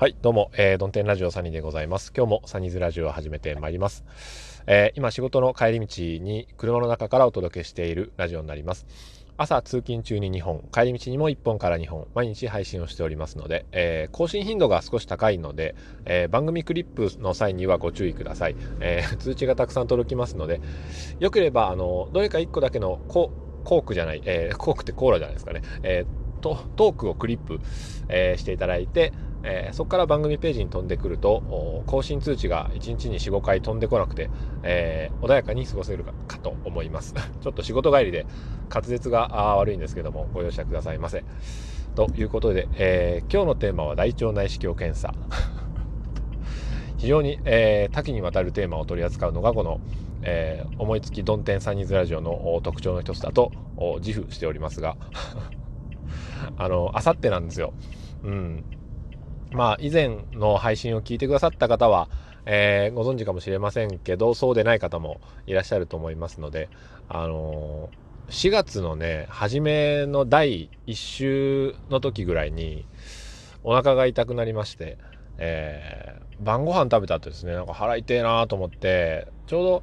はい、どうも、えー、ドンテンラジオサニーでございます。今日もサニーズラジオを始めてまいります。えー、今仕事の帰り道に車の中からお届けしているラジオになります。朝通勤中に2本、帰り道にも1本から2本、毎日配信をしておりますので、えー、更新頻度が少し高いので、えー、番組クリップの際にはご注意ください。えー、通知がたくさん届きますので、よければ、あの、どれか1個だけのコークじゃない、えーコークってコーラじゃないですかね。えートークをクリップ、えしていただいて、えー、そこから番組ページに飛んでくると更新通知が1日に45回飛んでこなくて、えー、穏やかに過ごせるかと思います。ちょっと仕事帰りで滑舌が悪いんですけどもご容赦くださいませ。ということで、えー、今日のテーマは大腸内視鏡検査。非常に、え多岐にわたるテーマを取り扱うのがこの、え思いつきどん天サニーズラジオの特徴の一つだと自負しておりますが。あのあさってなんですよ。うん。まあ、以前の配信を聞いてくださった方は、えー、ご存知かもしれませんけど、そうでない方もいらっしゃると思いますので、あのー、4月のね、初めの第1週の時ぐらいに、お腹が痛くなりまして、えー、晩ご飯食べた後ですね、なんか腹痛いなと思って、ちょうど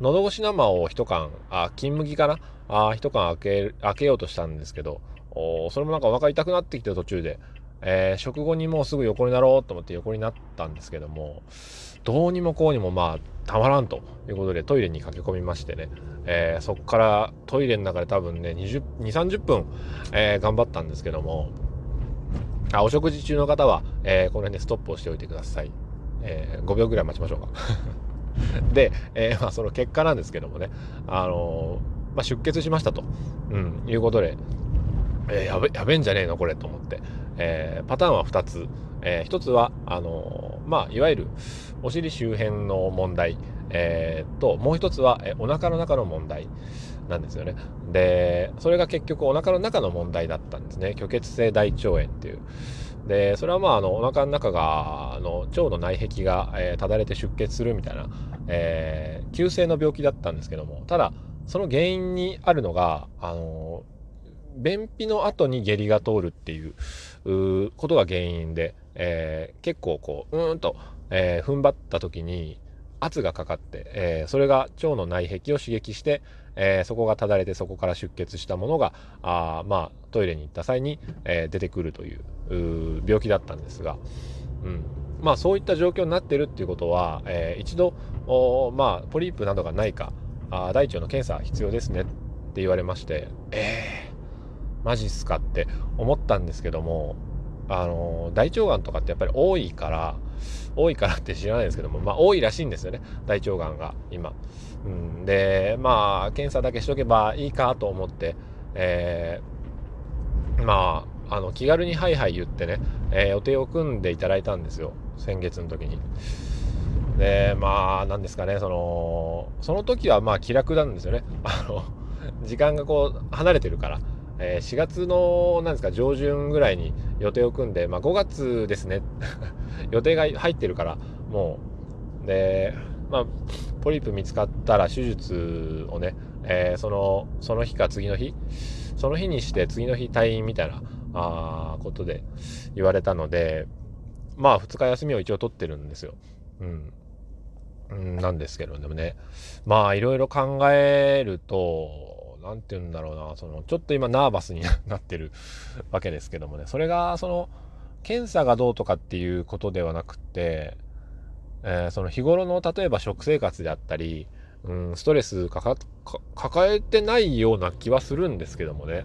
喉越し生を一缶、あ、金麦かな？あ、一缶開け、開けようとしたんですけど、それもなんかお腹痛くなってきて途中で、えー、食後にもうすぐ横になろうと思って横になったんですけどもどうにもこうにもまあたまらんということでトイレに駆け込みましてね、えー、そこからトイレの中で多分ね20、2、30分、えー、頑張ったんですけどもあお食事中の方は、えこの辺でストップをしておいてください、え5秒ぐらい待ちましょうか。で、えまあ、その結果なんですけどもね、あのまあ、出血しましたと、うん、いうことで、えやべやべえんじゃねえのこれと思って、えー、パターンは2つ、えー、1つはあのー、まあ、いわゆるお尻周辺の問題、えー、ともう1つは、えー、お腹の中の問題なんですよね。でそれが結局お腹の中の問題だったんですね。虚血性大腸炎っていう。でそれはまああのお腹の中があの腸の内壁が、えー、ただれて出血するみたいな、えー、急性の病気だったんですけども。ただその原因にあるのがあの便秘の後に下痢が通るっていうことが原因で、えー、結構こううーんと、えー、踏ん張った時に圧がかかって、えー、それが腸の内壁を刺激して、えー、そこがただれてそこから出血したものがあまあトイレに行った際に、えー、出てくるという病気だったんですが、うん、まあそういった状況になってるっていうことは、えー、一度まあポリープなどがないかあ大腸の検査必要ですねって言われましてえーマジっすかって思ったんですけどもあの大腸がんとかってやっぱり多いから多いからって知らないですけどもまあ多いらしいんですよね。大腸がんが今、うん、でまあ検査だけしとけばいいかと思って、えー、まああの気軽にハイハイ言ってね、えー、予定を組んでいただいたんですよ。先月の時に。でまあなんですかねそのその時はまあ気楽なんですよね。あの時間がこう離れてるから。え、4月のなんですか上旬ぐらいに予定を組んで、まあ、5月ですね。予定が入ってるからもう。で、まあ、ポリープ見つかったら手術をね、えー、そのその日か次の日その日にして次の日退院みたいなあことで言われたのでまあ2日休みを一応取ってるんですよ。うんなんですけどでもねまあいろいろ考えると何て言うんだろうなそのちょっと今ナーバスになってる わけですけどもね。それがその検査がどうとかっていうことではなくて、えー、その日頃の例えば食生活であったり、うん、ストレス抱えてないような気はするんですけどもね、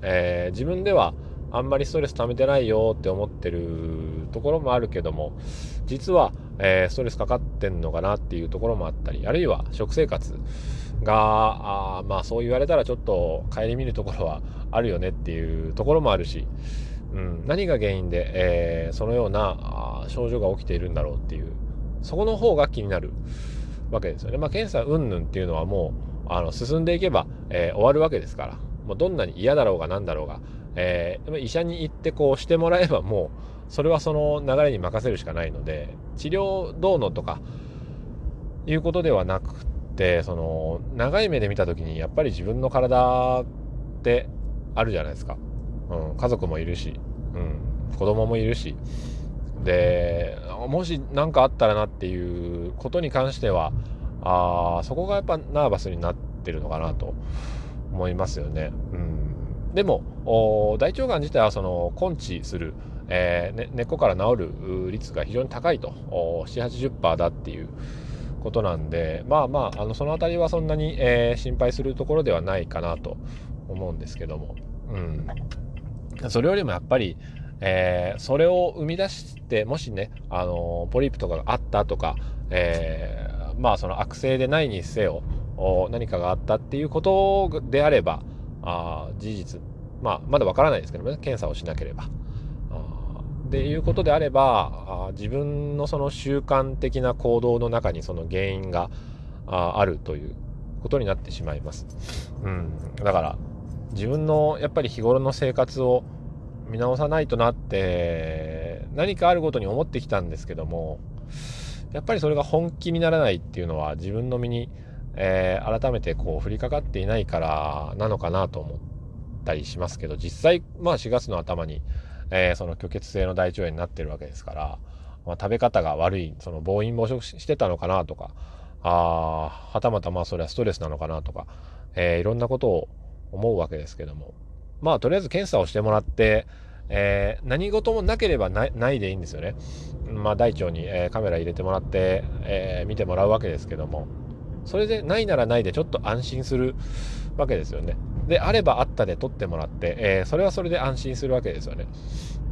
えー、自分ではあんまりストレス溜めてないよって思ってるところもあるけども実は、えー、ストレスかかってんのかなっていうところもあったりあるいは食生活があまあそう言われたらちょっと顧みるところはあるよねっていうところもあるし、うん、何が原因で、えー、そのような症状が起きているんだろうっていうそこの方が気になるわけですよね。まあ、検査云々っていうのはもうあの進んでいけば、えー、終わるわけですからもうどんなに嫌だろうが何だろうが、えー、医者に行ってこうしてもらえばもうそれはその流れに任せるしかないので治療どうのとかいうことではなくてってその長い目で見た時にやっぱり自分の体ってあるじゃないですか、うん、家族もいるし、うん、子供もいるし。でもし何かあったらなっていうことに関してはあそこがやっぱナーバスになってるのかなと思いますよね。うん、でも大腸がん自体はその根治する、えーね、根っこから治る率が非常に高いと780%だっていうことなんでまあまああのその辺りはそんなに、えー、心配するところではないかなと思うんですけども、うん、それよりもやっぱりえー、それを生み出してもしね、あのポリープとかがあったとか、えー、まあその悪性でないにせよ何かがあったっていうことであればあ事実、まあ、まだわからないですけどね検査をしなければ。っていうことであればあ自分のその習慣的な行動の中にその原因がああるということになってしまいます。うん、だから自分のやっぱり日頃の生活を見直さないとなって何かあるごとに思ってきたんですけどもやっぱりそれが本気にならないっていうのは自分の身に、えー、改めてこう降りかかっていないからなのかなと思ったりしますけど実際まあ4月の頭に、えー、その虚血性の大腸炎になってるわけですから、まあ、食べ方が悪いその暴飲暴食してたのかなとかあはたまたまあそれはストレスなのかなとか、えー、いろんなことを思うわけですけども。まあとりあえず検査をしてもらって、えー、何事もなければないでいいんですよね。まあ大腸に、えー、カメラ入れてもらって、えー、見てもらうわけですけども。それでないならないでちょっと安心する。わけですよね。であればあったで撮ってもらって、えそれはそれで安心するわけですよね。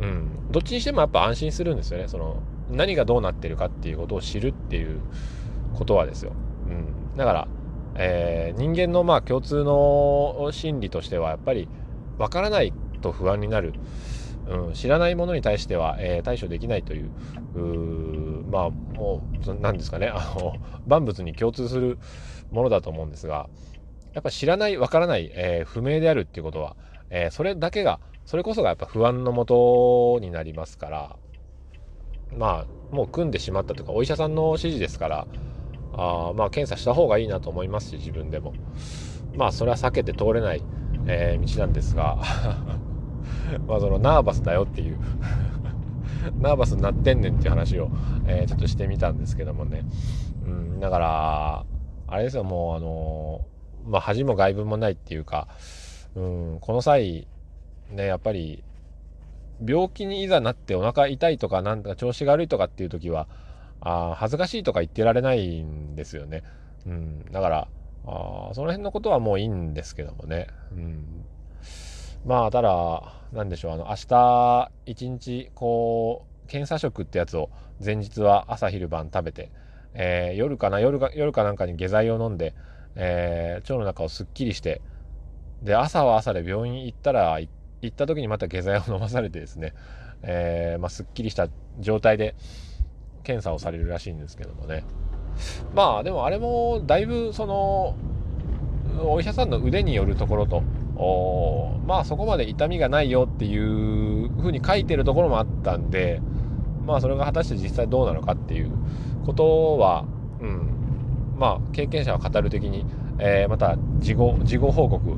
うん。どっちにしてもやっぱ安心するんですよね。その何がどうなってるかっていうことを知るっていうことはですよ。うん。だから、え人間のまあ共通の心理としてはやっぱりわからないと不安になる、うん、知らないものに対しては、えー、対処できないというまあもう何ですかねあの万物に共通するものだと思うんですがやっぱ知らないわからない、えー、不明であるっていうことは、えー、それだけがそれこそがやっぱ不安のもとになりますからまあもう組んでしまったとかお医者さんの指示ですからあまあ検査した方がいいなと思いますし自分でも。まあそれは避けて通れないえー、道なんですが まあそのナーバスだよっていう ナーバスになってんねんっていう話を、えー、ちょっとしてみたんですけどもね、うん、だからあれですよもうあのまあ恥も外聞もないっていうか、うん、この際ねやっぱり病気にいざなってお腹痛いとかなんか調子が悪いとかっていう時はあ恥ずかしいとか言ってられないんですよね。うん、だからあその辺のことはもういいんですけどもね。うん、まあただ何でしょうあの明日一日こう検査食ってやつを前日は朝昼晩食べて、えー、夜かな夜か夜かなんかに下剤を飲んで、えー、腸の中をすっきりしてで朝は朝で病院行ったら行った時にまた下剤を飲まされてですね、えー、まあ、すっきりした状態で検査をされるらしいんですけどもね。まあでもあれもだいぶそのお医者さんの腕によるところとおまあそこまで痛みがないよっていうふうに書いてるところもあったんでまあそれが果たして実際どうなのかっていうことは、うん、まあ経験者は語る的に、えー、また事後事後報告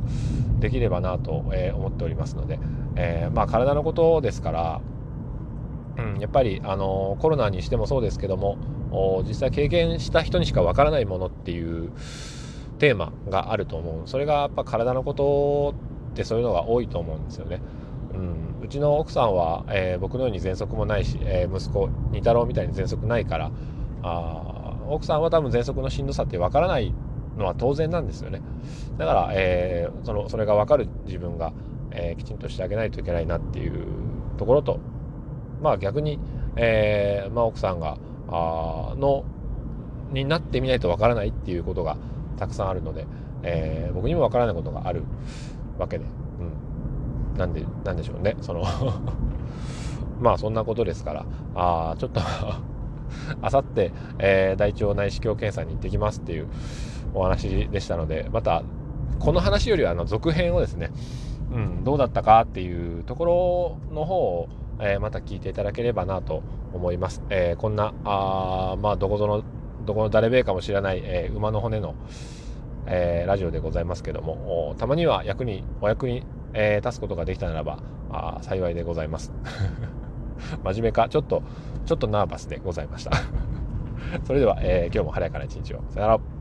できればなと、え、思っておりますので、えー、まあ体のことですから、うん、やっぱりあのコロナにしてもそうですけども実際経験した人にしかわからないものっていうテーマがあると思うそれがやっぱ体のことってそういうのが多いと思うんですよね。うん、うちの奥さんは、え、僕のように喘息もないし、え、息子二太郎みたいに喘息ないからあ奥さんは多分喘息のしんどさってわからないのは当然なんですよね。だから、えー、そのそれが分かる自分が、えきちんとしてあげないといけないなっていうところとまあ逆に、えーまあ、奥さんがあのになってみないとわからないっていうことがたくさんあるので、え、僕にもわからないことがあるわけで、うん、なんでなんでしょうね。その まあそんなことですから。あちょっと あさって、えー、大腸内視鏡検査に行ってきますっていうお話でしたのでまたこの話よりはあの続編をですね、うん、どうだったかっていうところの方をえー、また聞いていただければなと思います。えー、こんな、あまあ、どこぞの、どこの誰べえかもしれない、えー、馬の骨の、えラジオでございますけども、たまには役に、お役に、え立つことができたならば、あ幸いでございます。真面目か、ちょっと、ちょっとナーバスでございました。それでは、えー、今日も晴れやかな一日を。さよなら。